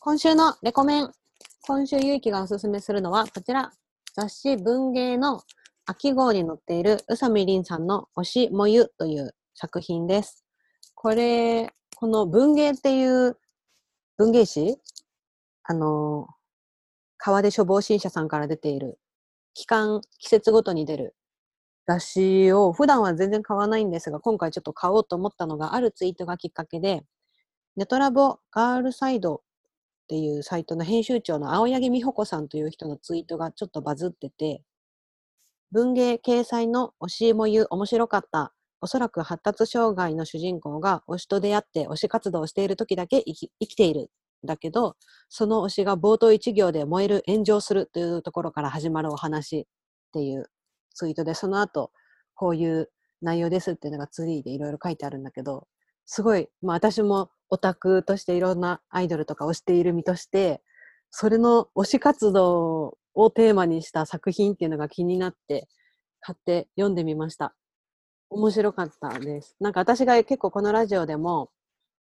今週のレコメン。今週ゆいきがおすすめするのはこちら。雑誌文芸の秋号に載っている宇佐美凛さんの推しもゆという作品です。これ、この文芸っていう文芸誌？あの、川出処方新社さんから出ている期間、季節ごとに出る雑誌を普段は全然買わないんですが、今回ちょっと買おうと思ったのがあるツイートがきっかけで、ネトラボガールサイドっていうサイトの編集長の青柳美穂子さんという人のツイートがちょっとバズってて、文芸掲載の推しも言う面白かった。おそらく発達障害の主人公が推しと出会って推し活動をしている時だけ生き生きている。だけど、その推しが冒頭一行で燃える、炎上するというところから始まるお話っていうツイートで、その後、こういう内容ですっていうのがツリーでいろいろ書いてあるんだけど、すごい、まあ私もオタクとしていろんなアイドルとか推している身として、それの推し活動をテーマにした作品っていうのが気になって、買って読んでみました。面白かったです。なんか私が結構このラジオでも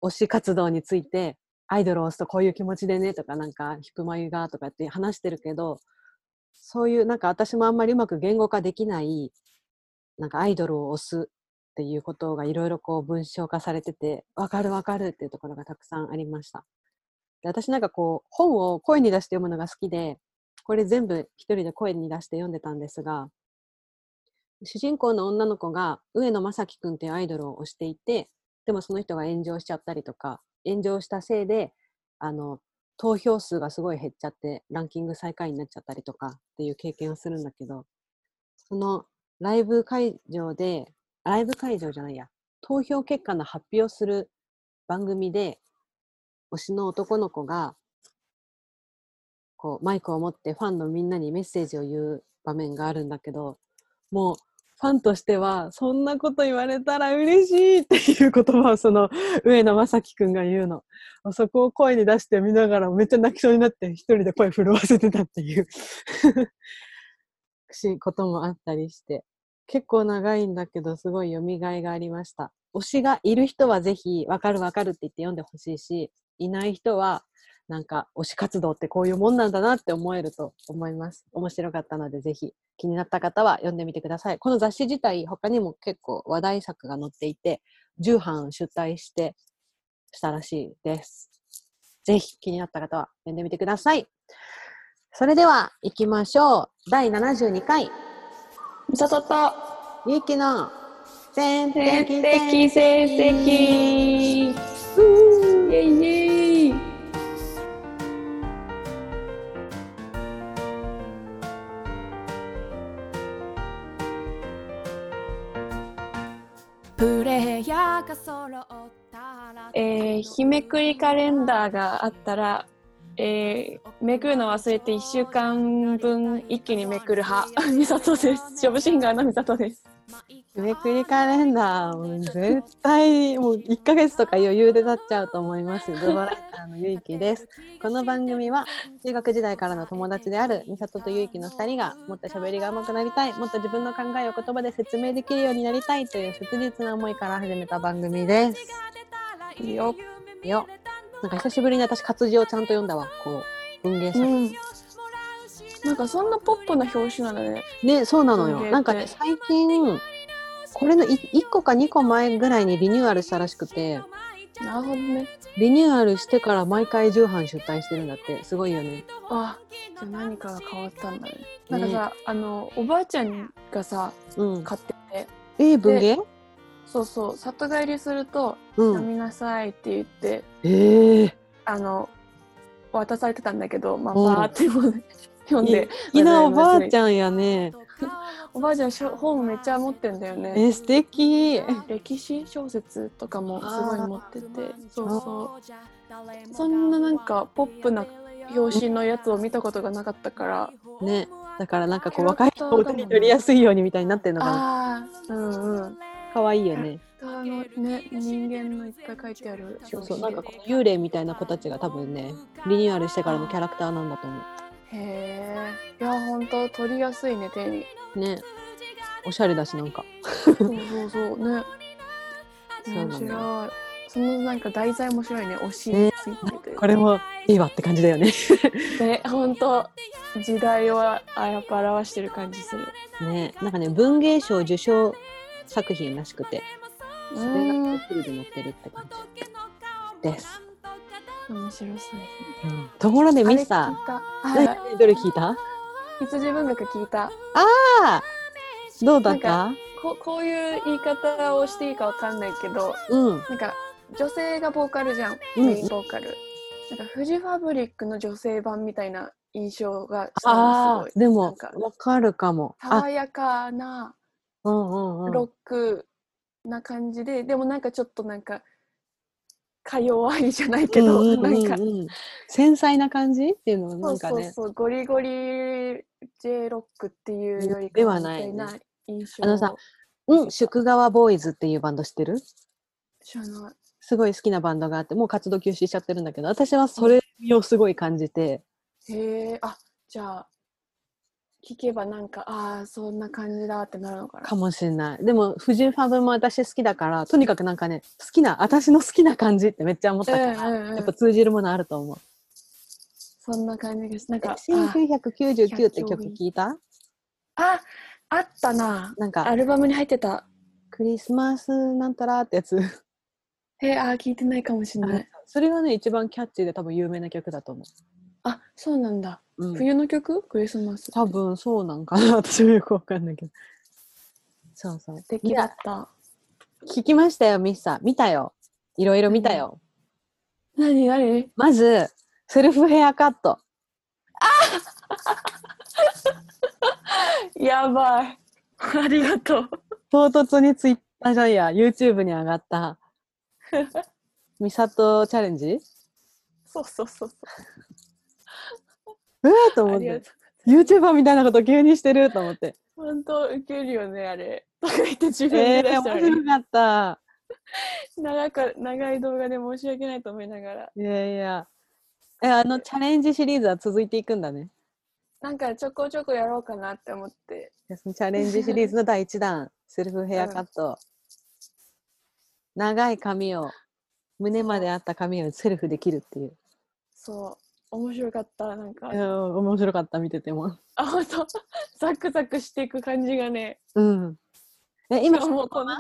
推し活動についてアイドルを推すとこういう気持ちでねとかなんかヒップマユがとかって話してるけどそういうなんか私もあんまりうまく言語化できないなんかアイドルを推すっていうことがいろいろこう文章化されててわかるわかるっていうところがたくさんありました。で私なんかこう本を声に出して読むのが好きでこれ全部一人で声に出して読んでたんですが主人公の女の子が上野正樹くんっていうアイドルを推していてでもその人が炎上しちゃったりとか炎上したせいであの投票数がすごい減っちゃってランキング最下位になっちゃったりとかっていう経験をするんだけどそのライブ会場でライブ会場じゃないや。投票結果の発表する番組で推しの男の子がこうマイクを持ってファンのみんなにメッセージを言う場面があるんだけどもうファンとしてはそんなこと言われたら嬉しいっていう言葉をその上野正樹くんが言うの。そこを声に出して見ながらめっちゃ泣きそうになって一人で声震わせてたっていう。こともあったりして。結構長いんだけどすごい読みがいがありました。推しがいる人はぜひわかるわかるって言って読んでほしいしいない人はなんか推し活動ってこういうもんなんだなって思えると思います。面白かったのでぜひ気になった方は読んでみてください。この雑誌自体他にも結構話題作が載っていて10版出題してしたらしいです。ぜひ気になった方は読んでみてください。それでは行きましょう。第72回みさととゆうきの全的成績イェイイェイ。プレイヤーが揃ったら。えー、日めくりカレンダーがあったら、えー、めくるの忘れて1週間分一気にめくる派みさとですジョブシンガーのみさとです日めくりカレンダーもう絶対もう1ヶ月とか余裕で経っちゃうと思います。ドバライターのゆいきです。この番組は中学時代からの友達であるみさととゆいきの2人がもっと喋りが上手くなりたい、もっと自分の考えを言葉で説明できるようになりたいという切実な思いから始めた番組です。いいよよ。なんか久しぶりに私活字をちゃんと読んだわ。こう文芸作うんなんかそんなポップな表紙なんだねね、そうなのよ。なんかね、最近、これの1個か2個前ぐらいにリニューアルしたらしくて、なるほどねリニューアルしてから毎回重版出版してるんだって。すごいよね。あじゃあ何かが変わったんだねなんかさ、あのおばあちゃんがさうん。買っててえー、文芸？そうそう。里帰りすると「うん。飲みなさい」って言ってえー、あの渡されてたんだけどまあうん。バーって読んで読んで好きなおばあちゃんやね。おばあちゃんしょ本めっちゃ持ってんだよね。えー、素敵。歴史小説とかもすごい持ってて。そうそそう。そんななんかポップな表紙のやつを見たことがなかったから。ね。だからなんかこう若い人を手に取りやすいようにみたいになってるのがああうんうん可愛いよね。あのね。人間のいっぱい書いてある。そうそう。なんか幽霊みたいな子たちが多分ね、リニューアルしてからのキャラクターなんだと思紙でへえいやほんと取りやすいね手に。う。ね。おしゃれだしなんか。そうそうそう。ね。そうなの面白い。そのなんか題材面白いね。推しねについてという。これもいいわって感じだよね。ね本当時代をあやっぱ表してる感じする。ね、なんかね文芸賞受賞作品らしくて、うそれがんフルで載ってるって感じです。面白そう。ですねうん、ところでミスター、どれ聞いた？あ羊文学聞いた。あ、どうだった？なん？ここういう言い方をしていいかわかんないけどうん、なんか女性がボーカルじゃん。うん。メインボーカル、なんかフジファブリックの女性版みたいな印象がしたのすごい。ああ、でもわかるかも。あ、爽やかな。ロックな感じで、でもなんかちょっとなんかか弱いじゃないけど、うんうんうんなんか。うん繊細な感じっていうのはなんかね。そうそうゴリゴリ J ロックっていうよりかではないね印象。あのさうん、宿川ボーイズっていうバンド知ってる？知らない。すごい好きなバンドがあって、もう活動休止しちゃってるんだけど、私はそれをすごい感じて、へえあじゃあ聞けばなんかああそんな感じだってなるのかな。かもしれない。でも、フジファブも私好きだから、とにかくなんかね、好きな、私の好きな感じってめっちゃ思ったから、うんうんうん。やっぱ通じるものあると思う。そんな感じがしなんかあ1999って曲聞いた？ああったな。なんかア、ルバムに入ってた。クリスマスなんたらってやつ。へえあー聞いてないかもしれない。それがね、一番キャッチーで多分有名な曲だと思あそうなんだう。うん、冬の曲？クリスマス多分そうなんかな。私もよくわかんないけど。そうそう。素敵だった聞きましたよ、ミスター。見たよ。いろいろ見たよ。何？何？まず、セルフヘアカット。やばいありがとう唐突にツイッターじゃいや、YouTube に上がった、ミサトチャレンジ？そうそうそううわーと思って。YouTuber みたいなこと急にしてると思って。う本当ウケるよねあれとか言って自分えー、で出したのに、面白かった。長か長い動画で申し訳ないと思いながらいやいや。え、あのチャレンジシリーズは続いていくんだね。なんかちょこちょこやろうかなって思ってチャレンジシリーズの第1弾、セルフヘアカット。長い髪を、胸まであった髪をセルフできるっていう。そう面白かったなんかいや面白かった、見てても。あ本当 ザクザクしていく感じがねうん。え、今、もこの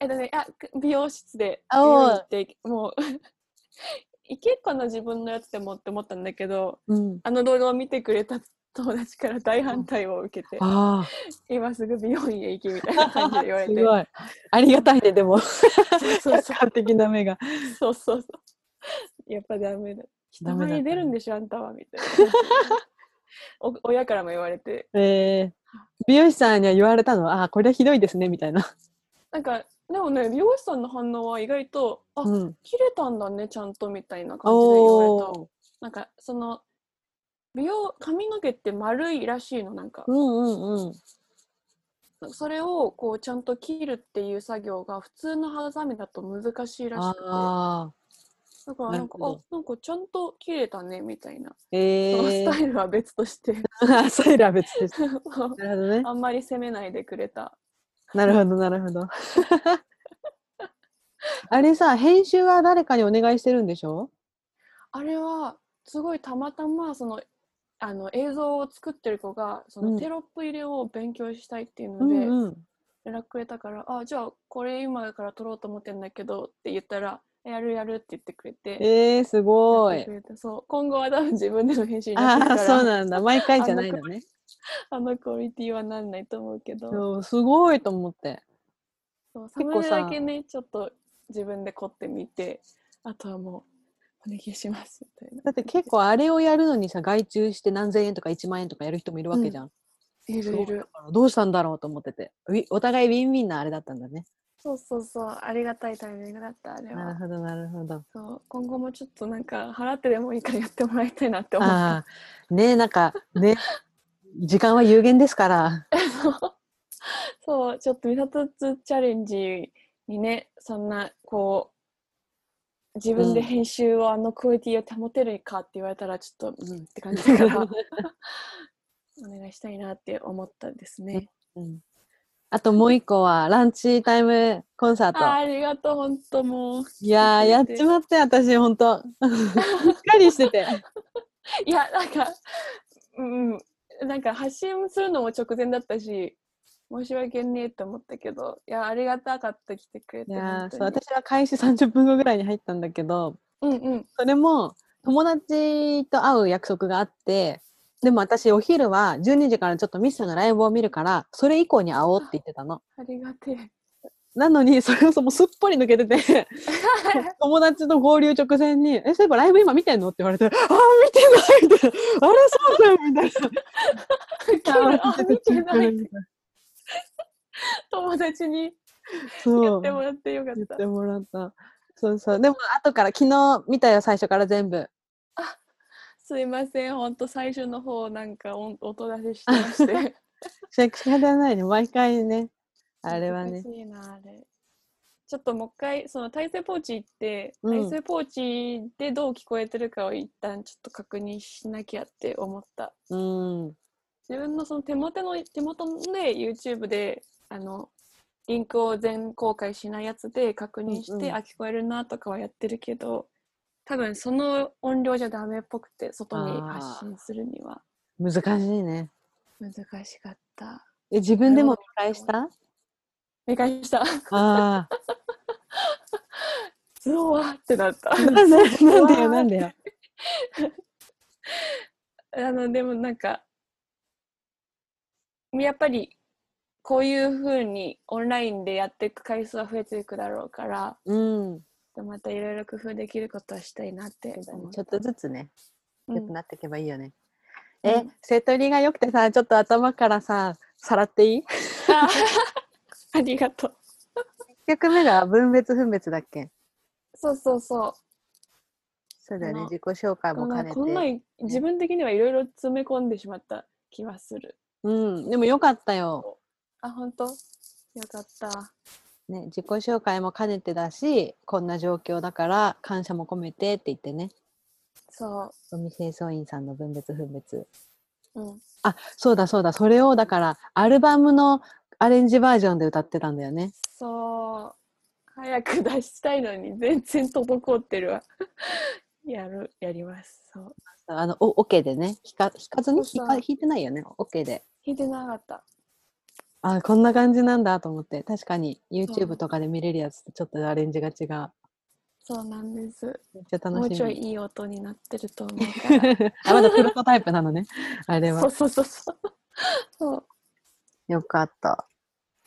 えっとねあく美容室であ美容ってもう いけっかな自分のやつでもって思ったんだけどうん。あの動画を見てくれた友達から大反対を受けてああ。今すぐ美容院へ行きみたいな感じで言われて すごい。ありがたいね、でも。そうそう客観的な目が。そうそうそうやっぱダメだたまに出るんでしょあんたはみたいな。お親からも言われて。えー、美容師さんには言われたの？ああ、これはひどいですね、みたいな。なんかでもね美容師さんの反応は意外とあ、うん。切れたんだねちゃんとみたいな感じで言われた。なんかその美容髪の毛って丸いらしいのなんか。うんうんうん。それをこうちゃんと切るっていう作業が普通のハサミだと難しいらしくてだ。からなんかあなんかちゃんと切れたねみたいな、えそのスータ。イルは別としてあ スタイルは別です。なるほどね。あんまり責めないでくれたなるほど、なるほど。あれさ、編集は誰かにお願いしてるんでしょ？あれはすごいたまたまそのあの映像を作ってる子がそうんのテロップ入れを勉強したいっていううのでんうん。連絡くれたから、あじゃあこれ今から撮ろうと思ってんだけどって言ったらやるやるって言ってくれて。えー、すごいそう今後は多分自分での編集になってああ、るからそうなんだ。毎回じゃないのね。あのクオリティはなんないと思うけどすごいと思って。そうサ結構さムネだけねちょっと自分で凝ってみてあとはもうお願いしますみたいなだって結構あれをやるのにさ、外注して何千円とか1万円とかやる人もいるわけじゃん。そうだいるいるどうしたんだろうと思ってて。お互いウィンウィンなあれだったんだね。そうそうそうありがたいタイミングだったあれはなるほど、なるほど。そう今後もちょっとなんか払ってでもいいからやってもらいたいなって思ったねえ、なんか、ね、時間は有限ですから。そうちょっとミサトツチャレンジにねそんなこう自分でうん編集をあのクオリティを保てるかって言われたらちょっとうんって感じだから お願いしたいなって思ったですね。うんあともう一個はランチタイムコンサーあト。ありがとう、本当もう。いやー、やっちまって、私、ほんと。しっかりしてて。いや、なんか、うん、なんか発信するのも直前だったし、申し訳ねえと思ったけど、いや、ありがたかった、来てくれて。いやーそう、私は開始30分後ぐらいに入ったんだけど、うんうん。それも友達と会う約束があって、でも私お昼は12時からちょっとミスさんがライブを見るから、それ以降に会おうって言ってたの。ありがてえ。なのに、それをもうすっぽり抜けてて、友達と合流直前に、え、そういえばライブ今見てんの？って言われて、ああ、見てないみたいな。あれそうだよみたいな。あ見てない友達にそう。言ってもらってよかっ。言ったてもらった。そうそう。でも、後から、昨日見たよ、最初から全部。すいません、ほんと最初の方なんか音音出ししてまして。し仕方ないね。毎回ね。あれはね難。しいな、あれ。ちょっともう一回、その体勢ポーチ行って、うん体勢ポーチでどう聞こえてるかを一旦ちょっと確認しなきゃって思った。うん。自分のその手元の手元で YouTube であのリンクを全公開しないやつで確認して、うんうんあ聞こえるなとかはやってるけど多分その音量じゃダメっぽくて外にあー発信するには難しいね。難しかったえ、自分でも見返した？見返したあ ズオワってなったあ。なんで、なんでよ、なんでよ。あのでもなんかやっぱりこういう風にオンラインでやっていく回数は増えていくだろうからうん。またいろいろ工夫できることはしたいなって思ちょっとずつね、うん良くなっていけばいいよね。うんえ、セトリが良くてさ、ちょっと頭からさ、さらっていい？あ ありがとう。1曲目が分別分別だっけ？そうそうそう。そうだよね、自己紹介も兼ねて。こんなん自分的にはいろいろ詰め込んでしまった気はする。うん、でもよかったよ。あ、本当？よかった。ね、自己紹介も兼ねてだし、こんな状況だから感謝も込めてって言ってね。そゴミ清掃員さんの分別分別。う。うん。あ、そうだそうだ、それをだからアルバムのアレンジバージョンで歌ってたんだよね。そう。早く出したいのに全然滞ってるわ。やる、やります。そう。あの、お、オ、ケでね、弾か、弾かずに？弾か弾いてないよね、オケで。弾いてなかった。あ、こんな感じなんだと思って、確かに YouTube とかで見れるやつとちょっとアレンジが違う。そうなんです。めっちゃ楽しみ。もうちょいいい音になってると思うから。あ、まだプロトタイプなのね。あれは。そうそうそうそう。そう。よかった。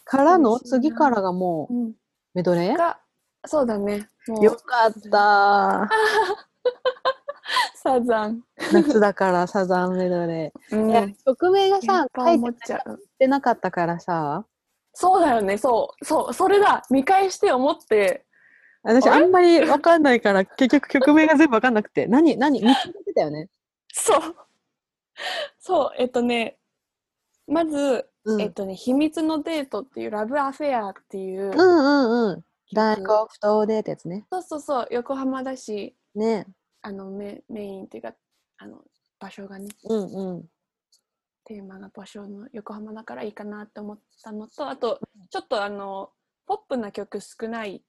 からの？次からがもううん。メドレー？が、そうだね。よかった。サザン。夏だからサザンメドレー。うん。いや、曲名がやさ書い。てなかったからさ、そうだよね、そう、そう、それだ、見返して思って、私あんまりわかんないから、結局曲名が全部わかんなくて、何、何、見つけてたよね。そう、そう、えっとね、まず、うん。えっとね、秘密のデートっていう、ラブアフェアっていう、うんうんうん。大曲黒不でってやつね。そうそうそう、横浜だし、ね。あのメメインっていうか、あの場所がね、うんうん。テーマが場所の横浜だからいいかなって思ったのと、あと、ちょっとあの、ポップな曲少ない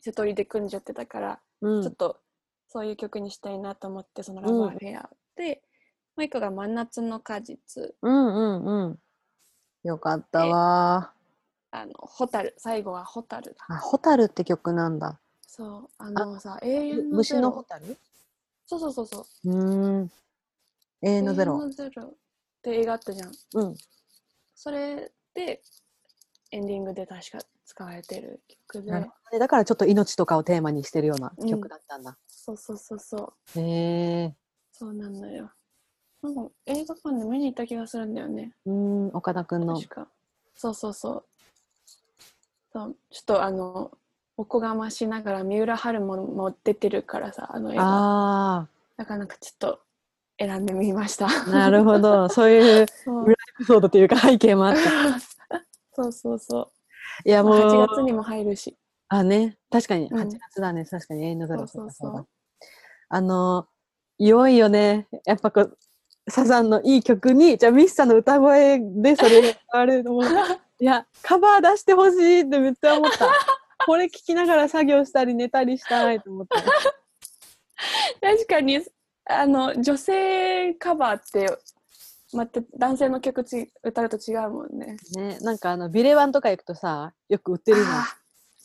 瀬戸りで組んじゃってたから、うんちょっとそういう曲にしたいなと思って、そのラうんブアフェアで、もう一個が真夏の果実、うんうんうん。よかったわあの、ホタル、最後はホタルだ。ー。あ、ホタルって曲なんだ。そう、あのさ、永遠の虫ゼロ。のホタル？そうそうそうそう。うーん。永遠のゼロ永遠。のゼロって映画あったじゃん。うん。それで、エンディングで確か使われてる曲でねだからちょっと命とかをテーマにしてるようなうん曲だったんだ。そうそうそうそう、へえ。そうなんだよ。なんか映画館で見に行った気がするんだよね。うーん、岡田くんの。そうそうそう。そうちょっとあの、おこがましながら三浦春馬も出てるからさ、あの映画。あなかなかちょっと選んでみました。あ、なるほど。そういう裏エピソードというか背景もあった。そうそうそう。いや、もう。8月にも入るし。あ、ね。確かに、うん8月だね。確かに永遠のゼロ。そうそうあの、いよいよね、やっぱこう、サザンのいい曲に、じゃあミッサの歌声でそれがあるの いや、カバー出してほしいってめっちゃ思った。これ聞きながら作業したり寝たりしたいと思った。確かにあの女性カバーってまた男性の曲ち歌うと違うもんね。ね、なんかあの、ビレバンとか行くとさ、よく売ってるじゃん。あ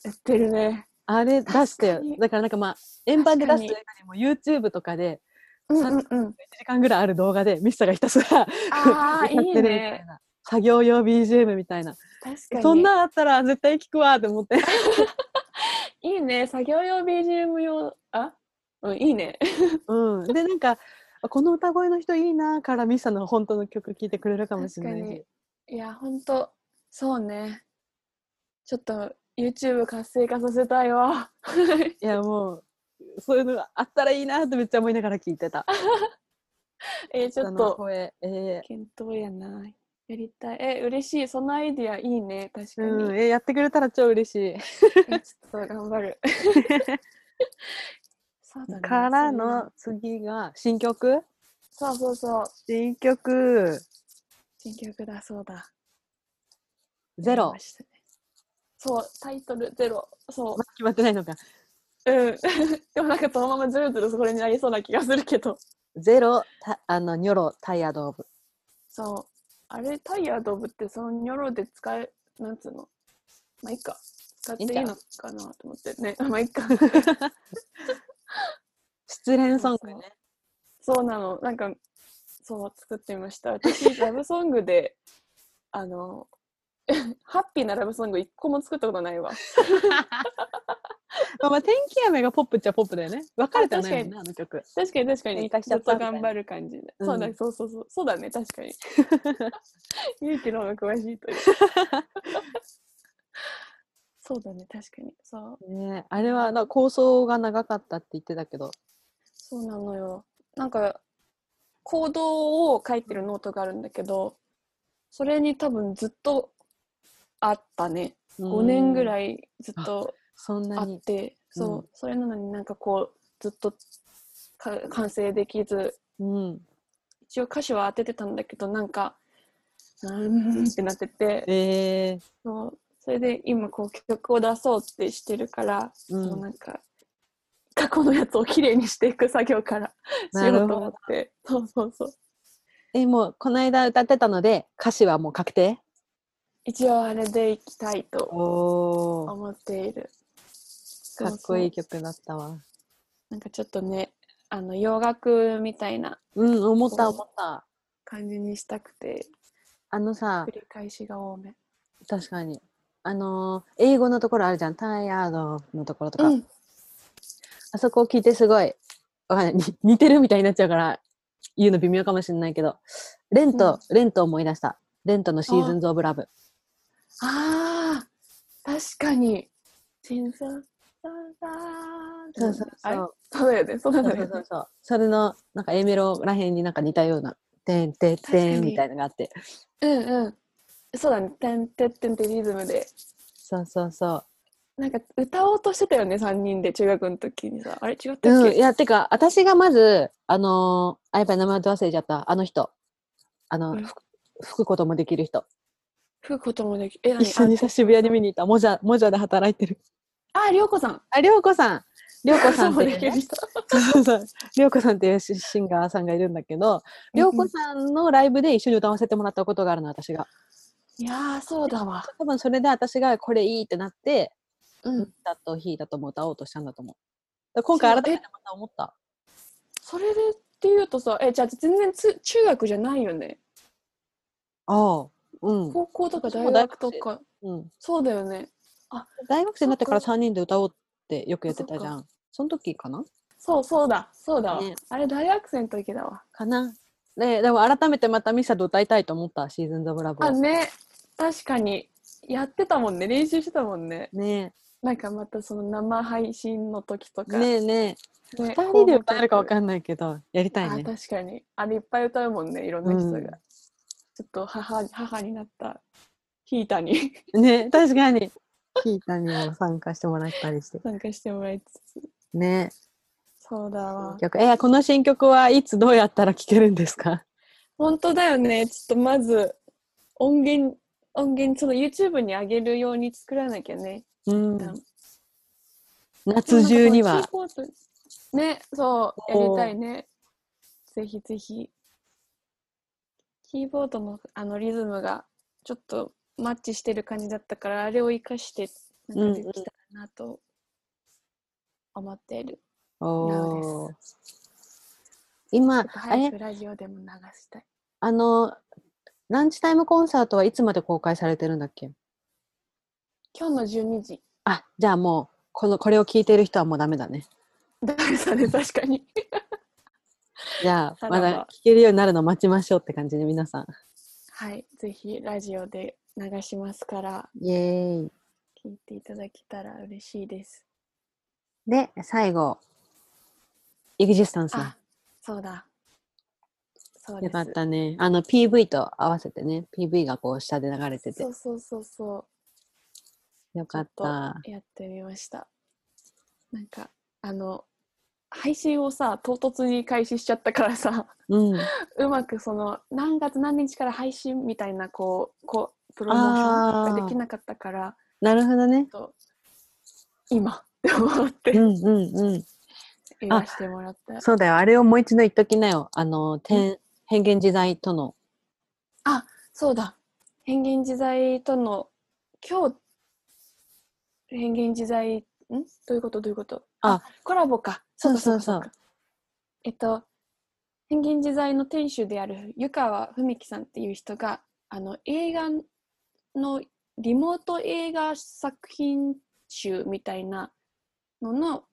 ーやってるね。あれ出して。だからなんかまあ、円盤で出すといよりも YouTube とかでうんうんうん。1時間ぐらいある動画でミスターがひたすらああ歌 ってるみたいいいね。な。作業用 BGM みたいな。確かに。そんなんあったら絶対聞くわって思って。いいね。作業用 BGM 用あ？うんいいね。うん。で、なんか、あこの歌声の人いいなからミスターの本当の曲聴いてくれるかもしれない。いや本当そうね。ちょっと YouTube 活性化させたいわ。いや、もう、そういうのがあったらいいなってめっちゃ思いながら聞いてた。えーちょっと声、え検討やな。やりたい。え嬉しい。そのアイディアいいね。確かーに。うん、えーやってくれたら超嬉しい。えちょっと頑張る。そうだねからの次が新曲？そうそうそう。新曲新曲だそうだ。ゼロそう、タイトルゼロ。そまだ決まってないのか。う。うん。でもなんかそのままずるずるそこになりそうな気がするけど。ゼロ、たあの、ニョロ、タイヤドーブ。そう。あれ、タイヤドブってそのニョロで使え、なんつうの？まあいいか。使っていいのかなと思ってね。まあいいか。失恋ソングね。そうなの。なんか、そう、作ってみました。私、ラブソングで、あの、ハッピーなラブソング一個も作ったことないわ。まあ、まあ、天気雨がポップっちゃポップだよね。分かれてはないもんあね、あの曲。確かに確かに。喧嘩しちゃったずっと頑張る感じで。うんそうだ、そうそうそう。そうだね、確かに。勇気の方が詳しいという。そうだね、確かに。そう。ねあれはな構想が長かったって言ってたけど。そうなのよ。なんか、行動を書いてるノートがあるんだけど、それに多分ずっとあったね。5年ぐい。らいずっとあそんなに。っ。て、そう、うん。それなのになんかこう、ずっとか完成できず、うん。一応歌詞は当ててたんだけどなんかうーんってなっててえー、そうそれで今こう曲を出そうってしてるから、うん。そのなんか過去のやつをきれいにしていく作業からしようと思って。そうそうそう。え、もう、この間歌ってたので、歌詞はもう確定？一応あれでいきたいと思っているかっこいい曲だったわ。なんかちょっとねあの洋楽みたいなうん、思った思った。感じにしたくてあのさ繰、り返しが多め確かに。あのー英語のところあるじゃん。タイヤードのところとか。うんあそこを聞いてすごい、わかんない。に似てるみたいになっちゃうから、言うの微妙かもしれないけど、レント、レント思い出した。レントのシーズンズ・オブ・ラブ。ああ、確かに。そうそうそう。そうだよね、そうだよね。そうそうそれの、なんか A メロらへんになんか似たような、てんてん確かにてんみたいなのがあって。うんうん。そうだね、てんてってんってリズムで。そうそうそなんか歌おうとしてたよね、3人で中学の時にさ。あれ？違ったう。うん。っけ、いや、てか、私がまず、あのーあ、やっぱり名前忘れちゃった。あの人。あの、吹くこともできる人。吹くこともできえ、何？一緒にさ、渋谷に見に行った。もじゃ、もじゃで働いてる。あ、りょうこさん。あ、りょうこさん。りょうこさんっていうね、そう。そう。りょうこさんっていうシシンガーさんがいるんだけど、りょうこさんのライブで一緒に歌わせてもらったことがあるの、私が。いやー、そうだわ。多分それで私がこれいいってなって、うん。歌と弾いたとも歌おうとしたんだと思う。今回改めてまた思った。それでっていうとさ、え、じゃあ全然つ中学じゃないよね？ああ、うん。高校とか大学とか。うん、そうだよね。大学生になってからそっ3人で歌おうってよくやってたじゃそん。その時かな？そうそうだ、そうだわ。ねあれ大学生の時だわ。かな？ででも改めてまたミサと歌いたいと思ったシーズンズ・オブ・ラブをあ、ね。確かに。やってたもんね。練習してたもんね。ねなんかまたその生配信の時とえか。ねえねえね2人で歌えるかわんかんないけどやりたいあ、ね確かに。あれいっぱい歌うもんね。いろんな人が。うんちょっと母母になったヒータにね確かにキータにも参加してもらったりして参加してもらいつつ。ねそうだわ。曲えこの新曲はいつどうやったら聴けるんですか？本当だよね。ちょっとまず音源、音源、その YouTube に上げるように作らなきゃね。うん夏中にはね、そう、やりたいね。ぜひぜひ。キーボードのあのリズムがちょっとマッチしてる感じだったから、あれを活かしてなんかできたらなと思っている。おー今、ちょっとあれラジオでも流したい。あの、ランチタイムコンサートはいつまで公開されてるんだっけ？今日の12時。あ、じゃあもう、この、これを聞いてる人はもうダメだね。だだね、確かに。じゃあ、まだ聞けるようになるの待ちましょうって感じで皆さん。はい、ぜひラジオで流しますから、イエーイ。聞いていただけたら嬉しいです。で、最後、エグジスタンスだあ。、そうだ。そう。よかったね。あの PV と合わせてね、PV がこう下で流れててそ、うそうそうそう。よかったやってみました。なんか、あの、配信をさ、唐突に開始しちゃったからさ、うん。うまくその、何月何日から配信みたいな、こう、こう、プロモーションができなかったから、なるほどね。と今 って思ってうんうんうん。言わせてもらった。そうだよ。あれをもう一度言っときなよ。あの、天変幻自在との。あ、そうだ。変幻自在との、今日、変幻自在、ん？どういうこと？どういうこと？あコラボか。そうそうそうえっと、変幻自在の店主である湯川文樹さんっていう人が、あの、映画の、リモート映画作品集みたいなのの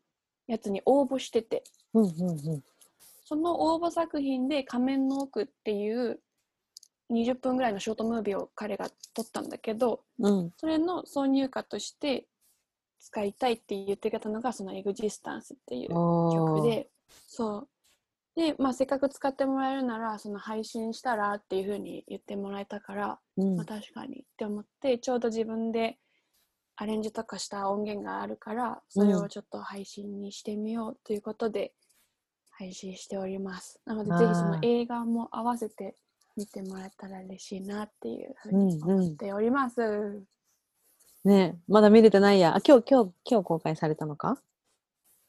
やつに応募してて、うんうんうん。その応募作品で仮面の奥っていう20分ぐらいのショートムービーを彼が撮ったんだけど、うん。それの挿入歌として使いたいって言ってくれたのがそのエグジスタンスっていう曲で、そう。で、まあせっかく使ってもらえるなら、その配信したらっていう風に言ってもらえたから、うんまあ確かにって思って、ちょうど自分でアレンジとかした音源があるから、それをちょっと配信にしてみようということで、配信しております。なので、ぜひその映画も合わせて見てもらえたら嬉しいなっていうふうに思っております。ねまだ見れてないや。あ、今日、今日、今日公開されたのか？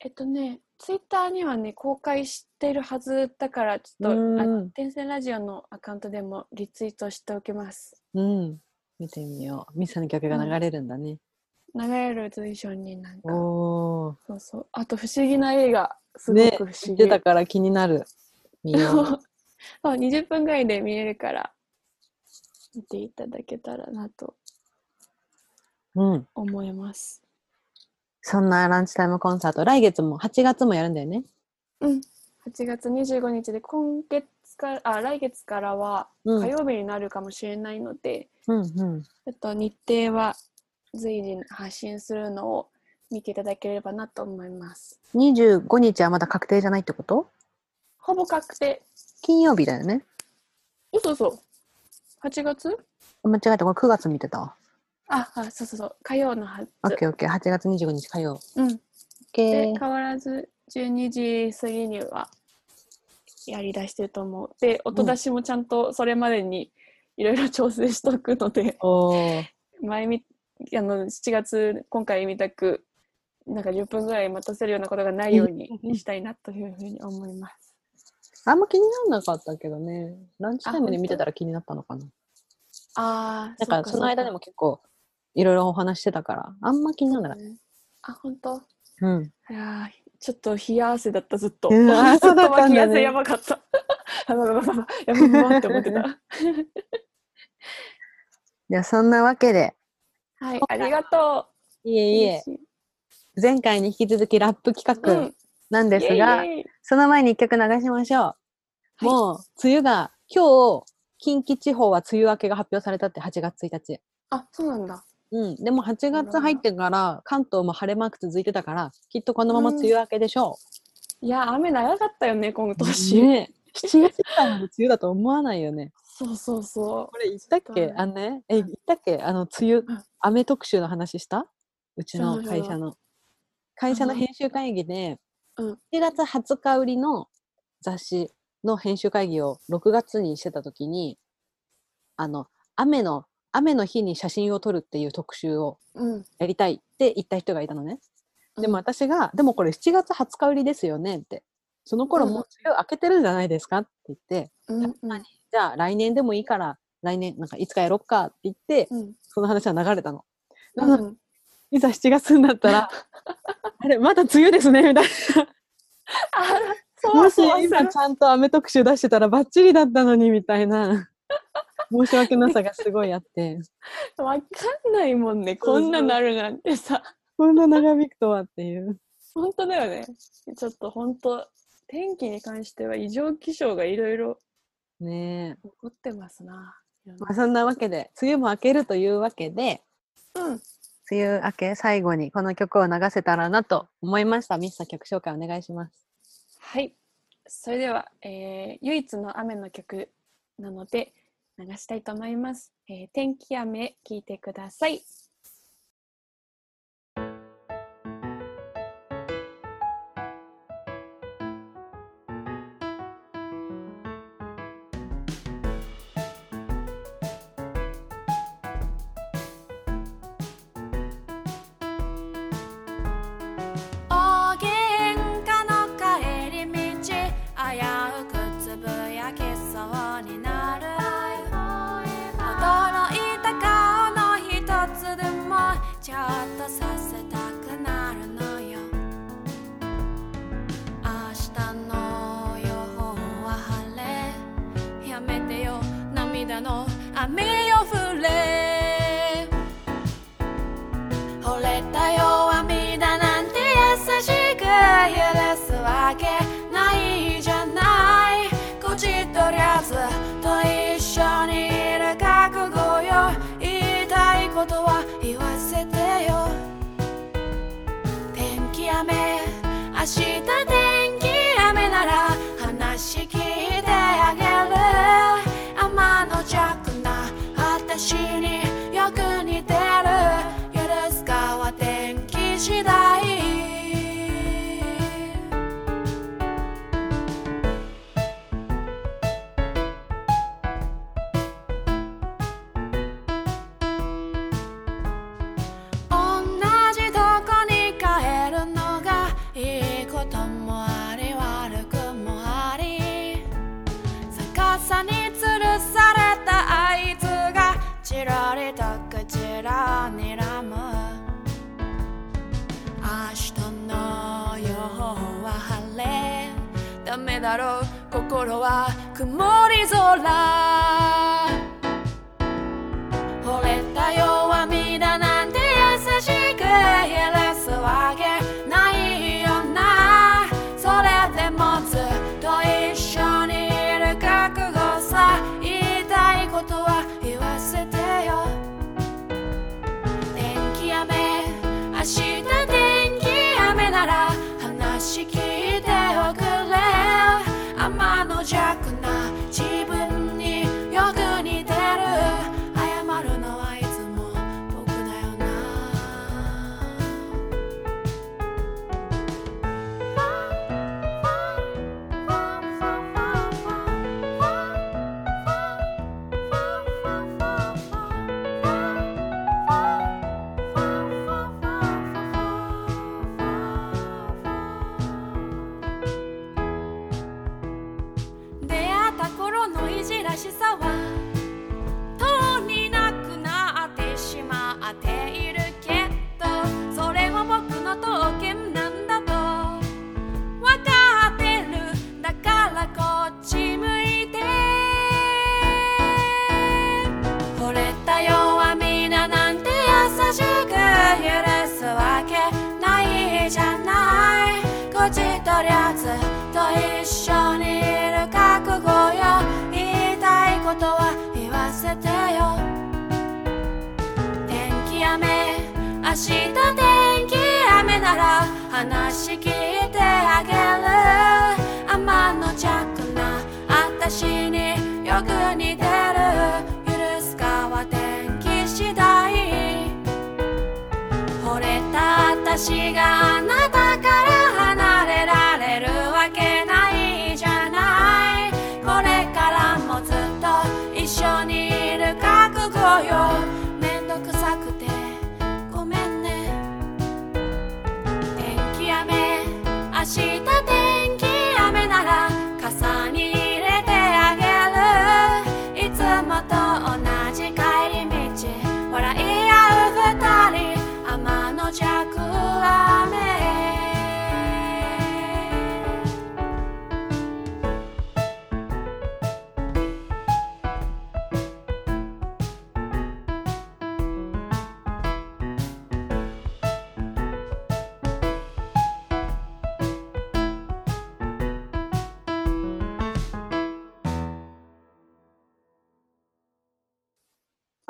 えっとね、ツイッターにはね、公開してるはずだから、ちょっと、うんあの天線ラジオのアカウントでもリツイートしておきます。うん。見てみよう。ミサの曲が流れるんだね。流れる随所になんか、おー。そうそう。あと、不思議な映画、すごねく不思議。出たから気になる。見よう。そう20分ぐらいで見れるから、見ていただけたらなとうん。思います。そんなランチタイムコンサート、来月も、8月もやるんだよね。うん。8月随日で、今月から、あ、来月からはうん火曜日になるかもしれないので、うんうん。ちょっと日程は随時発信するのを見ていただければなと思います。25日はまだ確定じゃないってこと？ほぼ確定。金曜日だよね。嘘嘘。8月？間違えた、これ9月見てたわ。あ、あ、そうそうそう。火曜のはず。オッケーオッケー。8月25日火曜。うん。で変わらず12時過ぎにはやりだしてると思う。で、音出しもちゃんとそれまでにいろいろ調整しとくので、おー。前みあの7月今回みたくなんか10分ぐらい待たせるようなことがないようにしたいなというふうに思います。あんま気にならなかったけどね。ランチタイムで見てたら気になったのかな。ああ、なんかその間でも結構いろいろお話してたから、あんま気にならなかっねあ、本当？た。うん。いやーちょっと冷や汗だったずっと。うん あそうだったんだねやばかった。やばばばいやばばいって思ってた。じゃあそんなわけで、はい、ありがとう。いえいえ、前回に引き続きラップ企画うんなんですが、イエイイエイその前に一曲流しましょう。いもう、梅雨が、今日、近畿地方は梅雨明けが発表されたって8月1日。あ、そうなんだ。うん。でも8月入ってから、関東も晴れマーク続いてたから、きっとこのまま梅雨明けでしょいや、雨長かったよね、今う。年。ねえ。7月くら梅雨だと思わないよね。そうそうそこれ言ったっけ？あのね、え、言ったっけ？あの、梅雨うん、雨特集の話した？うちの会社の。会社の編集会議で、うん。7月20日売りの雑誌の編集会議を6月にしてた時に、あの、雨の雨の日に写真を撮るっていう特集をうん。やりたいって言った人がいたのね。でもうん私が、でもこれ7月20日売りですよねって。その頃うんもう梅雨明けてるんじゃないですかって言って、うんうんじゃあ来年でもいいから、来年なんかいつかやろっかって言って、うんその話は流れたの。うんいざ7月になったら、あれ、まだ梅雨ですね、みたいあな。そうもしそう今ちゃんと雨特集出してたらバッチリだったのに、みたいな。申し訳なさがすごいあって、わかんないもんね。こんななるなんてさ。こんな長引くとはっていう。本当だよね。ちょっと本当天気に関しては異常気象がいろいろねえ。起こってますな。まあ、そんなわけで、梅雨も明けるというわけで、うん。梅雨明け最後にこの曲を流せたらなと思いました。ミスター曲紹介お願いします。はい。それでは、えー唯一の雨の曲なので流したいと思います。えー天気雨聞いてください。う心は曇り空。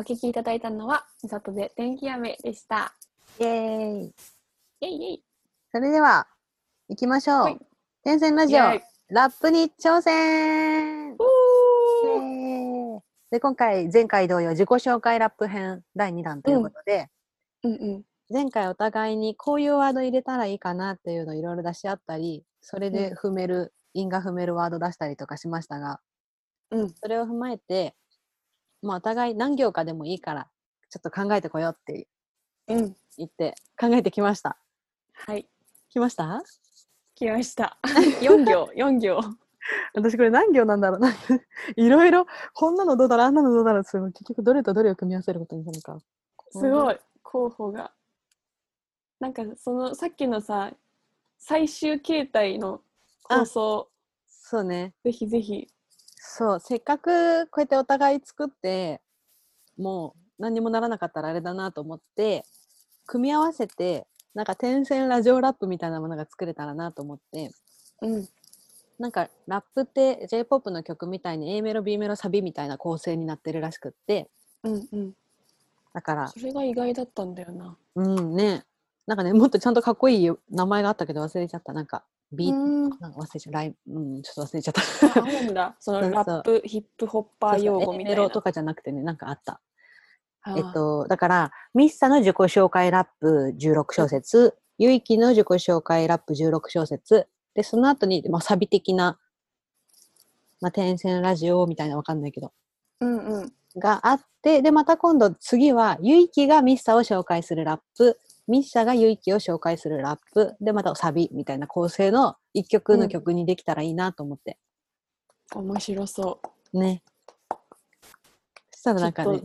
聞きいただいたのは、みさとで天気雨でした。イェーイ。イェイイェイ。それでは、行きましょう。はい天線ラジオ、ラップに挑戦で、今回、前回同様、自己紹介ラップ編第2弾ということで、ーうんうん。前回お互いにこういうワード入れたらいいかなっていうのをいろいろ出し合ったり、それで踏める、因が踏めるワード出したりとかしましたが、うんそれを踏まえて、まあお互い何行かでもいいから、ちょっと考えてこようってうん。言って考えてきました。はい。来ました？来ました。4行、4行。私これ何行なんだろうな。いろいろ、こんなのどうだろう、あんなのどうだろうって、結局どれとどれを組み合わせることになるのか。すごい、候補が。なんか、その、さっきのさ、最終形態の構想、そうね。ぜひぜひ。そう、せっかくこうやってお互い作って、もう何にもならなかったらあれだなと思って、組み合わせて、なんか点線ラジオラップみたいなものが作れたらなと思って、うん。なんかラップって J-POP の曲みたいに A メロ、B メロ、サビみたいな構成になってるらしくって、うんうん。だから、それが意外だったんだよな。うんね、なんかね、もっとちゃんとかっこいい名前があったけど忘れちゃった。なんか、ビート、うん。なんか忘れちゃ。ライうん、ちょっと忘れちゃった。ああるんだ。そのラップ、ヒップホッパー用語みたいな。ロとかじゃなくてね、なんかあった。えっ、と、だから、ミッサの自己紹介ラップ16小節、ユイキの自己紹介ラップ16小節、で、その後に、まあ、サビ的な、まあ、点線ラジオみたいなわかんないけど、うんうん。があって、で、また今度次は、ユイキがミッサを紹介するラップ、ミッサがユイキを紹介するラップ、で、またサビみたいな構成の一曲の曲にできたらいいなと思って。面白そね。そしたらなんかね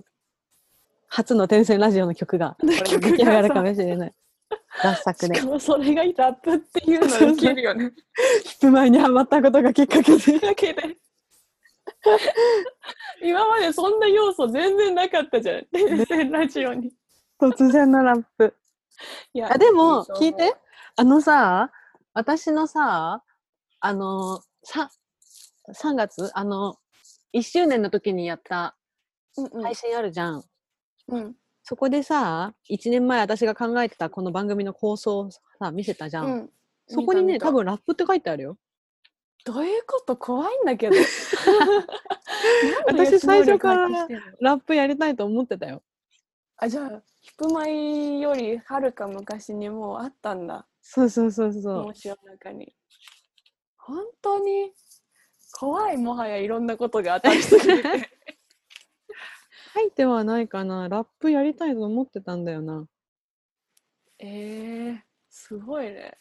初の点線ラジオの曲が、出来上がるかもしれない。合う。作でしか。もそれがラップっていうのウケるよね。ヒップ前にハマったことがきっかけで。だけで。今までそんな要素全然なかったじゃん。電線ラジオに。突然のラップ。いやあ、でも聞いて。あのさ、私のさ、あの、さ、3月あの、1周年の時にやったうんうん配信あるじゃん。うんそこでさ、1年前私が考えてたこの番組の構想をさ、見せたじゃん。うんそこにね、多分ラップって書いてあるよ。どういうこと？怖いんだけど。私最初からラップやりたいと思ってたよ。あ、じゃあ、ヒップマイよりはるか昔にもうあったんだ。そうそうそうそう。脳死の中に。本当に怖いもはやいろんなことが当たりすぎて。書いてはないかな。ラップやりたいと思ってたんだよな。えー、すごいね。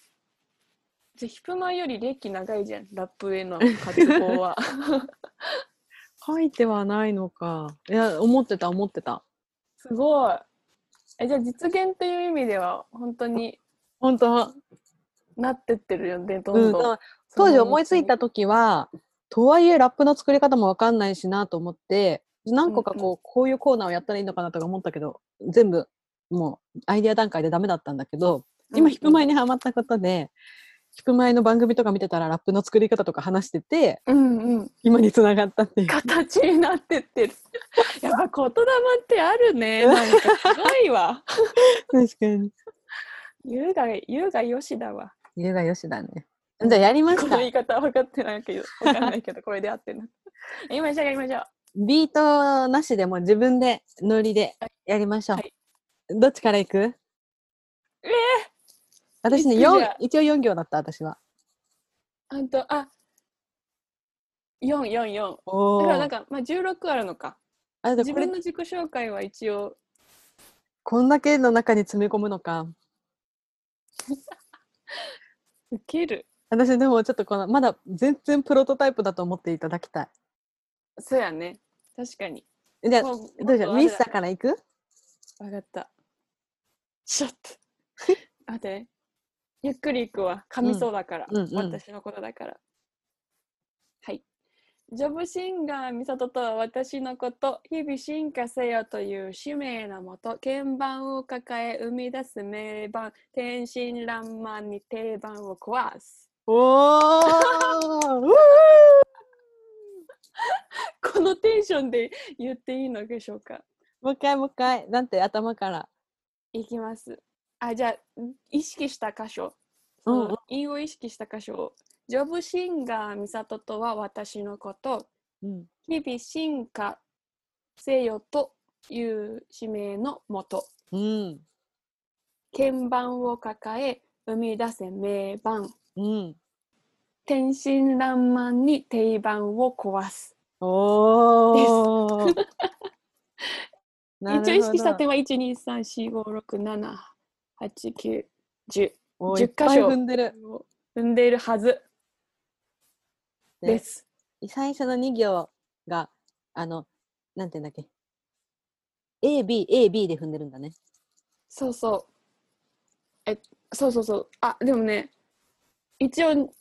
じゃあヒップマイより歴長いじゃん、ラップへの活動は。書いてはないのか。いや、思ってた思ってた。すごい。え、じゃあ実現っていう意味では本当に本当。なってってるよね、どうんん、どん。だから当時思いついた時は、とはいえラップの作り方もわかんないしなと思って、何個かこう、こういうコーナーをやったらいいのかなとか思ったけど、全部もうアイデア段階でダメだったんだけど、今、ヒップマイにハマったことで、ヒップマイの番組とか見てたらラップの作り方とか話してて、うんうん。今につながったっていう。形になってってる。やっぱ言霊ってあるね。なんかすごいわ。確かに。優が、優がよしだわ。ゆうがよしだね。じゃあやりましたこの言。い方分かってないけど、分かんないけど、これで合ってるな。やりましょう、やりましょう。ビートなしでも自分でノリでやりましょう。はいどっちから行くえ私ね、四一応4行だった、私は。あんと、あ、4、4、4。おーだからなんか、まあ、16あるのか。あ自分の自己紹介は一応、こんだけの中に詰め込むのか。受ける。私でもちょっとこの、まだ全然プロトタイプだと思っていただきたい。そうやね。確かに。じゃあ、もどうしよう、ミスサかから行く？分かった。ちょっと。待ってね。ゆっくり行くわ。噛みそうだから。うんうんうん私のことだから。はい。ジョブシンガーミサトとは私のこと、日々進化せよという使命のもと、鍵盤を抱え生み出す名盤、天真爛漫に定番を壊す。おー うこのテンションで言っていいのでしょうか？もう一回もう一回。なんて頭から。いきます。あ、じゃあ、意識した箇所。うん韻を意識した箇所を。ジョブシンガー美里とは私のこと。うん。日々進化せよという使命のもと。うん。鍵盤を抱え生み出せ名盤。うん。天真爛漫に定番を壊す。おー。一応意識した点は1、2、3、4、5、6、7、8、9、10。10おーいっぱい箇所踏んでる。踏んでいるはずねです。最初の2行が、あの、なんて言うんだっけ。A、B、A、B で踏んでるんだね。そうそう。え、そうそうそう。あ、でもね、一応、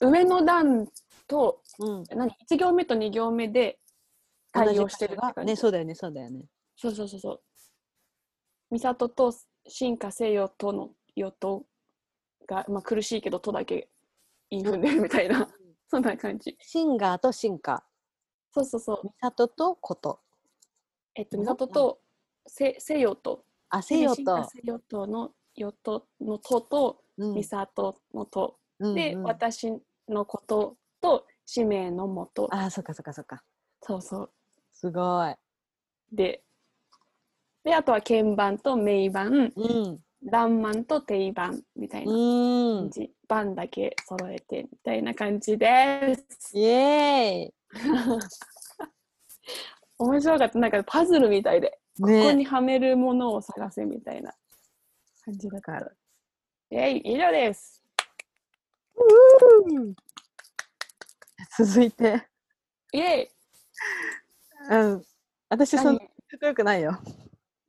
上の段と、うん。何 ?1 行目と2行目で対応してる。ね、そうだよね、そうだよね。そうそうそうそう。美里と進化せよとのよとが、まあ、苦しいけどとだけ言い踏んでるみたいな、そんな感じ。シンガーと進化。そうそうそう。ミサトとこと。えっと、うん美里とせせよと、あ、せよ進化と。せよとのよとのとと、うん美里のと、で、うんうん私のことと使命のもと。あ、そっかそっかそっか。そうそう。すごい。で、で、あとは鍵盤と名盤、うん。ランマンと定番みたいなうん感。じ。盤だけ揃えてみたいな感じです。イエ 面白かった。なんかパズルみたいで、ーイ。ここね。にはめるものを探せみたいな感じだった。えい、以上です。うん続いて。イェイうん。私、そんな何？かっこよくないよ。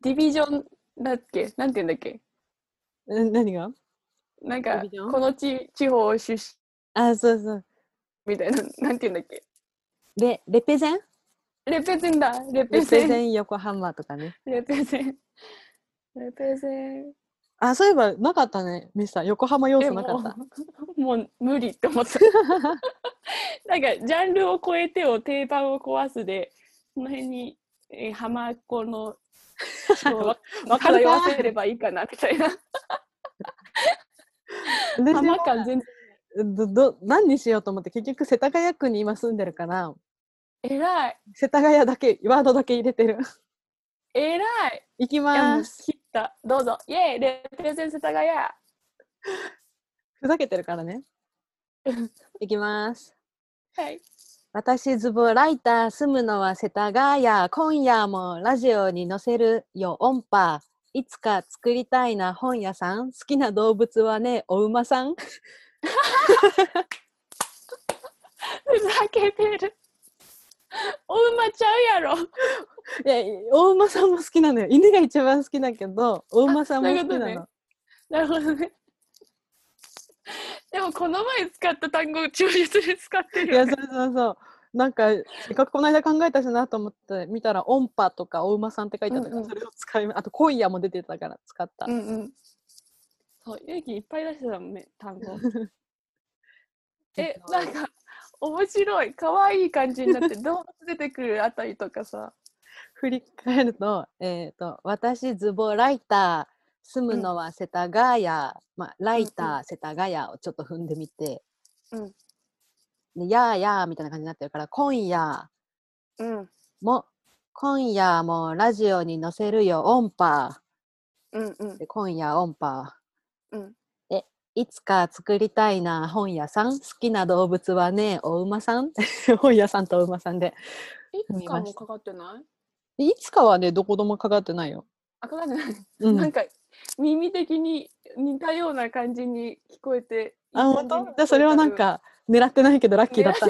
ディビジョンだっけ？なんて言うんだっけ？うん何が？なんかディビジョンこの地地方出身あ、そうそう。みたいな、なんて言うんだっけ？レ、レペゼン？レペゼンだレレペペゼンゼン横浜とかね。レペゼンレペゼンあ、そういえばなかったね。ミスター。横浜要え素なかった。もう もう無理って思った なんかジャンルを超えてを定番を壊すでその辺に、えー、浜っ子の わわ漂わせればいいか。なみたいな感全然。どど何にしようと思って結局世田谷区に今住んでるから。偉い。世田谷だけワードだけ入れてる。偉い。行きます。切った。どうぞ。イエーイ。レペゼン世田谷。ふざけてるからね。行きます。はい私ズボライター住むのは世田谷。今夜もラジオに載せるよ。音波。いつか作りたいな本屋さん。好きな動物はねお馬さん。ふざけてる。お馬ちゃうやろ。いやお馬さんも好きなのよ。犬が一番好きだけどお馬さんも好きなの。なるほどねでもこの前使った単語忠実に使っているよ、ね。やそう、そうそう。なんかせっかくこの間考えたしなと思って見たら音波とかお馬さんって書いてあったから、うんうん。それを使いあと今夜も出てたから使った、うんうん。そう勇気いっぱい出してたもんね単語。えなんか面白い可愛い感じになって 動物出てくるあたりとかさ。振り返ると,、えー、と私ズボライター住むのは世田谷、まあ、ライター、世田谷をちょっと踏んでみて、うん。でやーやーみたいな感じになってるから今夜うん。も今夜もラジオに載せるよ音波。うんうん。で今夜音波。うん。でいつか作りたいな本屋さん？好きな動物はねお馬さん？本屋さんとお馬さんで。いつかもかかってない？でいつかはねどこでもかかってないよ、あかかってない、うん、なんか耳的に似たような感じに聞こえてあ本当？じゃあそれはなんか狙ってないけどラッキーだった。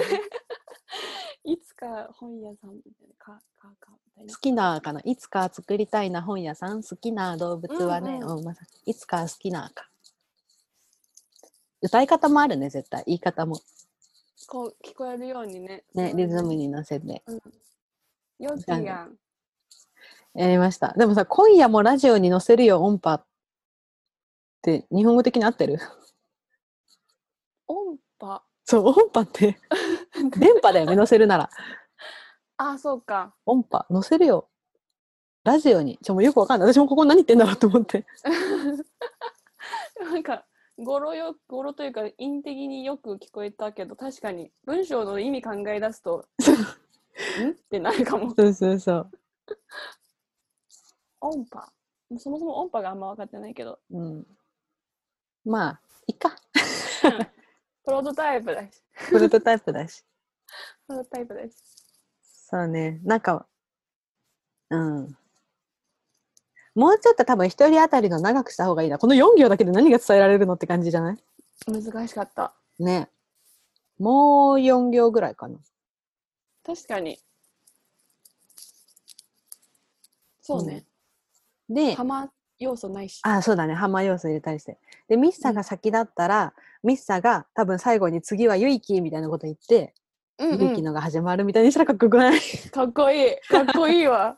いつか本屋さんみたいなかかかみたいな。好きなかな？いつか作りたいな本屋さん。好きな動物はね、うんうん。お馬さんいつか好きなか。歌い方もあるね絶対。言い方も。こう聞こえるようにね。ねリズムに乗せて。うん。よきやん。やりました。でもさ今夜もラジオに載せるよ音波。って日本語的に合ってる？音波。そう音波って。電波だよね載せるなら。あそうか。音波載せるよ。ラジオに、ちょ、もうよくわかんない。私もここ何言ってんだろうと思って。なんか語呂よ語呂というか音的によく聞こえたけど確かに文章の意味考え出すとん？ってなるかも。そうそうそう。音波。そもそも音波があんま分かってないけど。うん。まあ、いっか。プロトタイプだしプロトタイプだし。プロトタイプだしそうね。なんか、うん。もうちょっと多分一人当たりの長くした方がいいな。この4行だけで何が伝えられるのって感じじゃない？難しかったね。もう4行ぐらいかな。確かにそうね、で、浜要素ないしあ、そうだね。ハンマー要素入れたりして。で、ミッサが先だったら、ミッサが多分最後に次はユイキみたいなこと言って、うんユイキのが始まるみたいにしたらかっこよくない？かっこいいかっこいいわ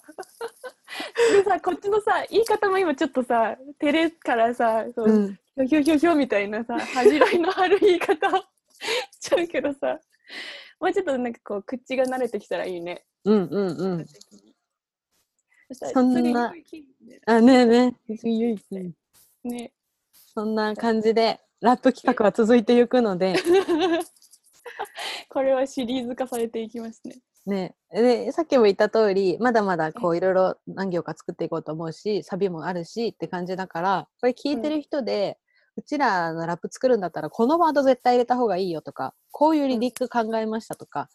でさこっちのさ言い方も今ちょっとさ照れからさそううん。ひょひょひょひょみたいなさ恥じらいのある言い方をしちゃうけどさもうちょっとなんかこう口が慣れてきたらいいね。うんうんうん。そんなあ、ねえねえ。次ユイキ。ねそんな感じで、ラップ企画は続いていくので、これはシリーズ化されていきますね。ね、でさっきも言った通りまだまだこういろいろ何行か作っていこうと思うしサビもあるしって感じだからこれ聞いてる人で、うちらのラップ作るんだったらこのワード絶対入れた方がいいよとかこういうリリック考えましたとか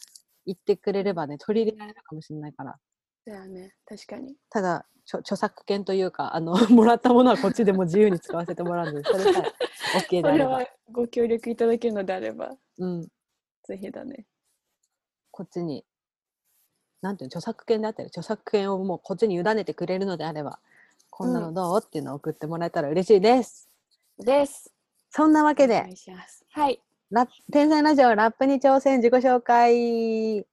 言ってくれればね取り入れられるかもしれないからだよね確かに。ただ著作権というかあの もらったものはこっちでも自由に使わせてもらうのでそれさえ OK であればそれは、ご協力いただけるのであればうん、ぜひだね。こっちになんていうの著作権であったり著作権をもうこっちに委ねてくれるのであればこんなのどう、っていうのを送ってもらえたら嬉しいです。です。そんなわけで。はい。天才ラジオラップに挑戦自己紹介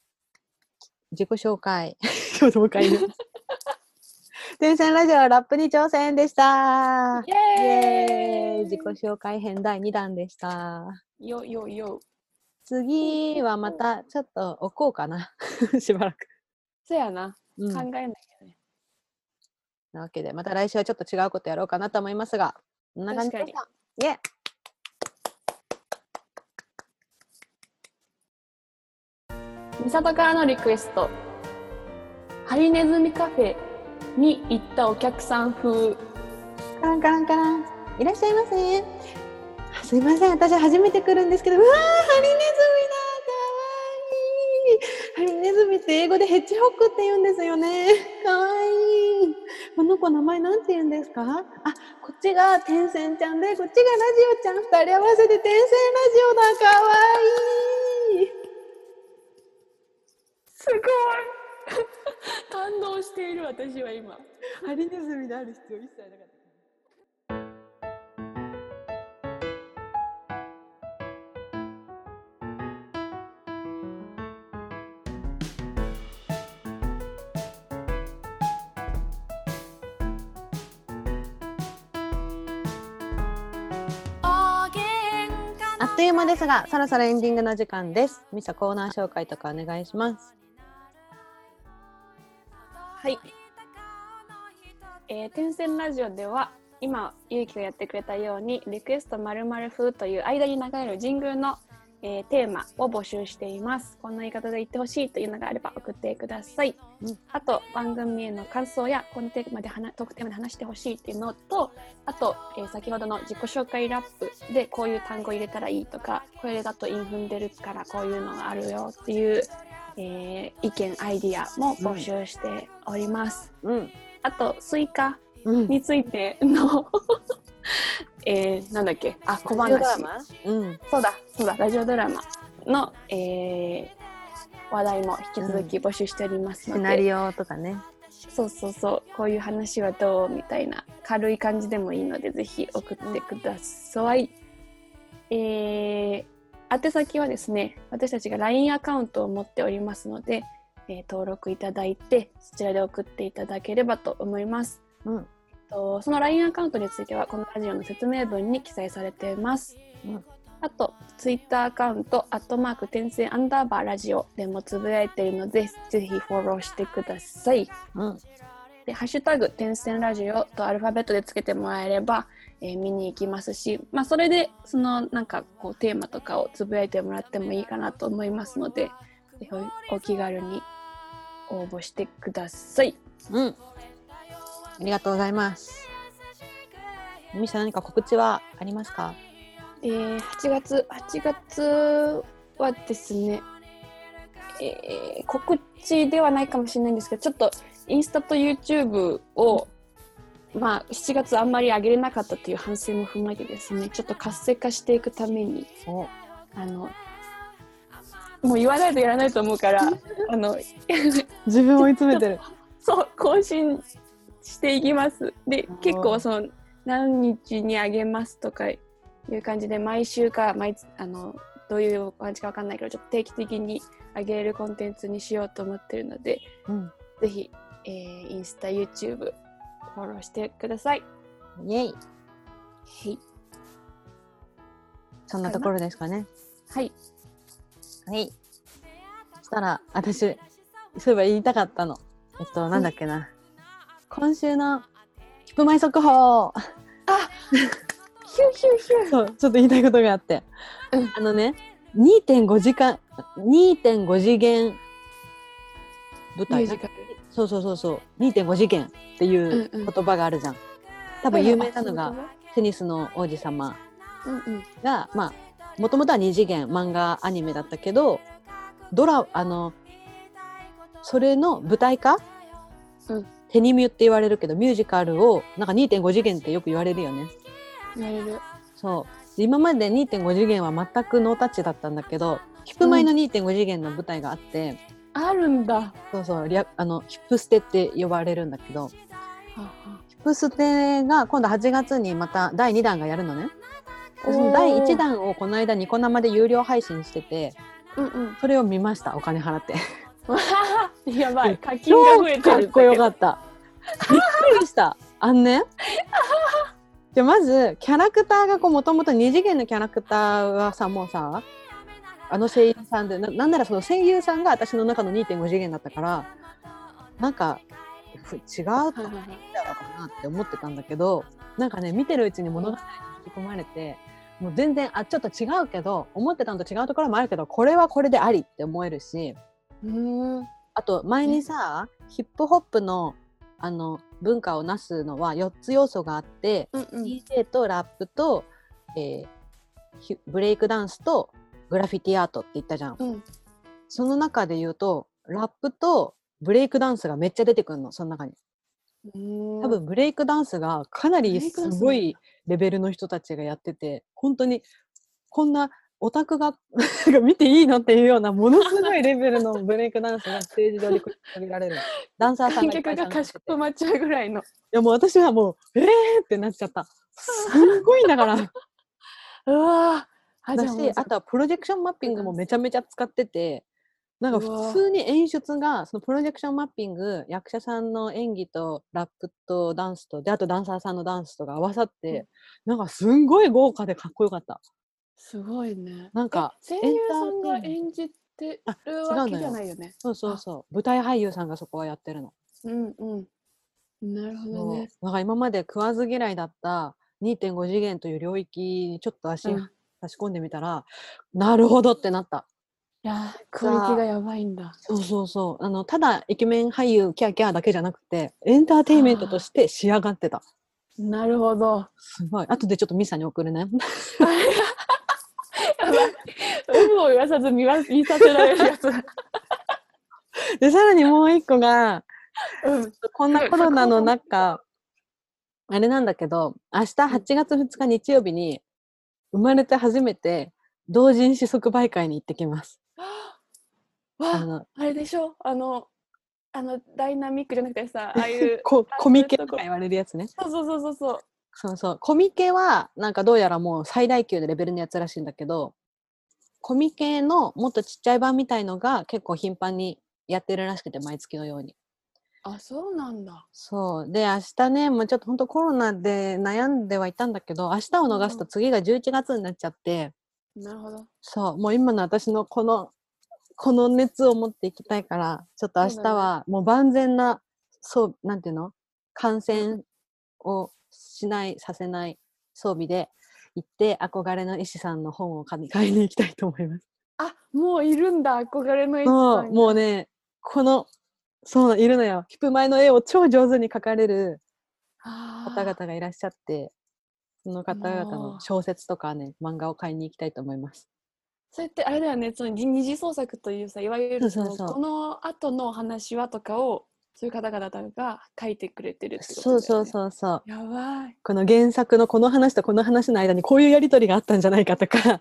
自己紹介。今日もう一回言う天才ラジオラップに挑戦でした。イイ。エエーイ。自己紹介編第2弾でした。よよよ。次はまたちょっと置こうかな。しばらく、そやな。うん。考えないけどね。なわけでまた来週はちょっと違うことやろうかなと思いますがこんな感じでした。イエ美里からのリクエスト。ハリネズミカフェに行ったお客さん風。カランカランカラン。いらっしゃいませ。すいません。私初めて来るんですけど。うわーハリネズミだかわいいハリネズミって英語でヘッジホックって言うんですよね。かわいい。この子名前なんて言うんですか？あこっちが天線ちゃんでこっちがラジオちゃん。二人合わせて天線ラジオだ。かわいいすごい 感動している私は今。ハリネズミである必要一切なかったあっという間ですが、そろそろエンディングの時間です。ミサコーナー紹介とかお願いします。はい。えー、天線ラジオでは今ゆうきがやってくれたようにリクエストまるまる風という間に流れる神宮の、えーテーマを募集しています。こんな言い方で言ってほしいというのがあれば送ってください。うんあと番組への感想やこのテーマで話トークテーマで話してほしいっていうのとあと、えー先ほどの自己紹介ラップでこういう単語入れたらいいとかこれだと韻踏んでるからこういうのがあるよっていう、えー意見アイディアも募集しております。うん。あとスイカうん。についての えー、なんだっけ？あ小話うん。そうだそうだラジオドラマの、えー話題も引き続き募集しておりますので、シナリオとかね。そうそうそうこういう話はどうみたいな軽い感じでもいいのでぜひ送ってください、えー宛先はですね私たちが LINE アカウントを持っておりますので、えー登録いただいてそちらで送っていただければと思いますうん。とその LINE アカウントについてはこのラジオの説明文に記載されています、うんあと Twitter アカウントアットマーク転生アンダーバーラジオでもつぶやいているのでぜひフォローしてくださいうん。で、ハッシュタグ、天線ラジオとアルファベットでつけてもらえれば、えー見に行きますし、まあ、それで、その、なんか、こう、テーマとかをつぶやいてもらってもいいかなと思いますので、おお気軽に応募してください。うん。ありがとうございます。ミシさん何か告知はありますか？えー、8月、8月はですね、えー告知ではないかもしれないんですけど、ちょっとインスタと YouTube を、まあ、7月あんまり上げれなかったという反省も踏まえてですね、ちょっと活性化していくために、おあの、もう言わないとやらないと思うから、あの、自分を追い詰めてる。そう、更新していきます。で結構その、何日にあげますとかいう感じで、毎週か、毎つあの、どういう感じかわかんないけど、ちょっと定期的にあげれるコンテンツにしようと思ってるので、うん。ぜひ、えーインスタ、YouTube、フォローしてください。イェイ。はい。そんなところですかね。はい。はい。そしたら、私、そういえば言いたかったの。えっと、なんだっけな。今週の、ヒップマイ速報ヒューヒューヒュー。そう、ちょっと言いたいことがあって。うんあのね、2.5時間、2.5次元舞台。そうそうそうそう、2.5次元っていううんうん言葉があるじゃん。多分有名なのが、テニスの王子様うんうん。が、まあ、もともとは2次元漫画アニメだったけど、ドラ、あの、それの舞台化、うんテニミュって言われるけど、ミュージカルを、なんか2.5次元ってよく言われるよね。やれる。そう。今まで2.5次元は全くノータッチだったんだけど、ヒップマイの2.5次元の舞台があって、あるんだ。はそうそう、略あの、ヒップステって呼ばれるんだけど、ヒップステが今度8月にまた第2弾がやるのね。その第1弾をこの間ニコ生で有料配信してて、うんうん。それを見ました、お金払って。やばい、課金が増えてるかっこよかっった。びっくりした。あんね？でまずキャラクターがこうもともと二次元のキャラクターはさもうさあの声優さんでななんならその声優さんが私の中の2.5次元だったからなんかふ違うた。はいかはいはいなって思ってたんだけどなんかね見てるうちに物語に引き込まれてもう全然あちょっと違うけど思ってたのと違うところもあるけどこれはこれでありって思えるし。あと前にさヒップホップのあの文化をなすのは4つ要素があって、うんうん。DJ とラップと、えーヒブレイクダンスとグラフィティアートって言ったじゃん。うん。その中で言うとラップとブレイクダンスがめっちゃ出てくるのその中に。多多分ブレイクダンスがかなりすごいレベルの人たちがやってて本当にこんなオタクが見ていいのっていうようなものすごいレベルの ブレイクダンスがステージ上で繰り広げられるダンサーさん観がが かしこまっちゃうぐらいの。いやもう私はもうえーってなっちゃったすんごいんだから うわーだしあとはプロジェクションマッピングもめちゃめちゃ使っててなんか普通に演出がそのプロジェクションマッピング役者さんの演技とラップとダンスとであとダンサーさんのダンスとが合わさって、なんかすんごい豪華でかっこよかった。すごいね。なんか声優さんが演じてあるわけじゃないよね。そうそうそう。舞台俳優さんがそこはやってるの、うんうん。なるほどね。だから今まで食わず嫌いだった2.5次元という領域にちょっと足うん差し込んでみたら、なるほどってなったいやー、クオリティがやばいんだ。そうそうそう。あの、ただイケメン俳優キャーキャーだけじゃなくて、エンターテインメントとして仕上がってた。なるほど。すごい。後でちょっとミサに送るね。やばい。有無を言わさず見わ見させられるやつ。で、さらにもう一個が、うん。こんなコロナの中、あれなんだけど、明日8月2日日曜日に、生まれて初めて、同人誌即売会に行ってきます。ああれでしょ？あの、あの、ダイナミックじゃなくてさ、ああいう。コミケとか言われるやつね。そうそうそうそうそう。そうそう。コミケは、なんかどうやらもう最大級のレベルのやつらしいんだけど、コミケのもっとちっちゃい版みたいのが結構頻繁にやってるらしくて、毎月のように。あ、そうなんだ。そう。で、明日ね、もうちょっと本当コロナで悩んではいたんだけど、明日を逃すうんと次が11月になっちゃって、なるほど。そう、もう今の私のこの、この熱を持っていきたいから、ちょっと明日はもう万全な、そう、なんていうの？感染をしない、させない装備で行って、憧れの医師さんの本を買い に行きたいと思います。あもういるんだ憧れの医師さんがもうね、この、そう、いるのよ。ヒップマイの絵を超上手に描かれる方々がいらっしゃって、その方々の小説とかね、漫画を買いに行きたいと思います。それってあれだよねその二次創作というさいわゆるそのこの後の話はとかをそういう方々が書いてくれてるってことだよねそうそうそうそう。やばいこの原作のこの話とこの話の間にこういうやりとりがあったんじゃないかとか、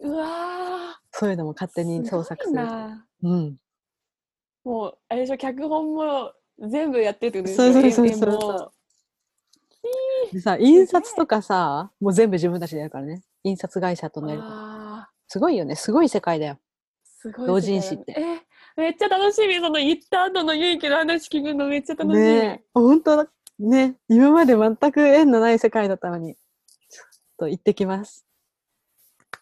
うわそういうのも勝手ーに創作する。なうん。もうあれでしょ脚本も全部やってるってことそうそうでしょそうそう絵もでさ、印刷とかさ、もう全部自分たちでやるからね。印刷会社とのやりすごいよね。すごい世界だよ。ーすごい同人誌ってえめっちゃ楽しみその言った後の勇気の話聞くのめっちゃ楽しみ、ねえ。本当だ。ね。今まで全く縁のない世界だったのに。ちょっと行ってきます。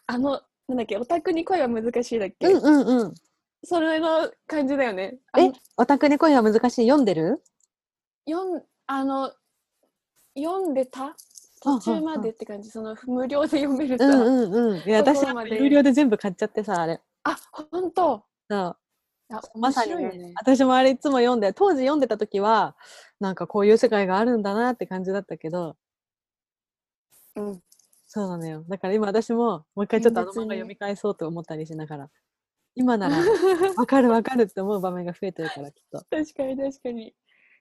あのなんだっけオタクに恋は難しいだっけ、うんうんうん。それの感じだよね。あえの、オタクに恋は難しい？読んでる？読んあの読んでた？途中までって感じ。その無料で読めるさ、うんうんうん。いや、私はところまで有料で全部買っちゃってさ、あれ。あ本当？そう。あまさにね、私もあれいつも読んで、当時読んでた時は、なんかこういう世界があるんだなって感じだったけど、うん。そうなのよ。だから今私ももう一回ちょっとあの漫画読み返そうと思ったりしながら、今なら わかるわかるって思う場面が増えてるからきっと。確かに確かに。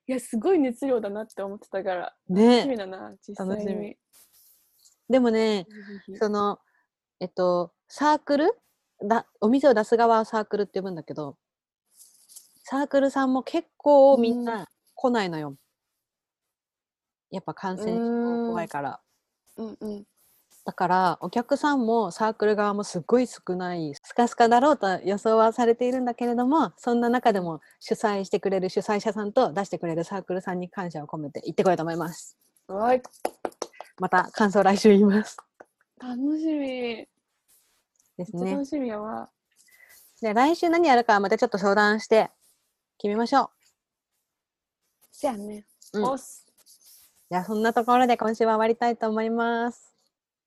いやすごい熱量だなって思ってたから楽しねみだな実際に。楽しみ。でもね、その、えっと、サークル？だお店を出す側はサークルって呼ぶんだけど、サークルさんも結構みんな来ないのよ。やっぱ感染症怖いから。うんうんだからお客さんもサークル側もすっごい少ないスカスカだろうと予想はされているんだけれどもそんな中でも主催してくれる主催者さんと出してくれるサークルさんに感謝を込めて行ってこようと思います。わいまた感想来週言います。楽しみめですね楽。しみやわ、で来週何やるかはまたちょっと相談して決めましょうんおっすう。じゃあそんなところで今週は終わりたいと思います。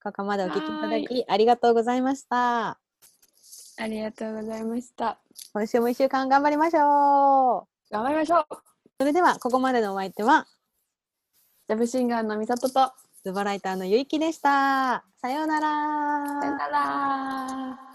ここまでお聞きいただはきありがとうございました。ありがとうございました今週も一週間頑張りましょう。頑張りましょうそれではここまでのお相手はジャブシンガーのみさととズボライターのゆいきでした。さようなら。さよなら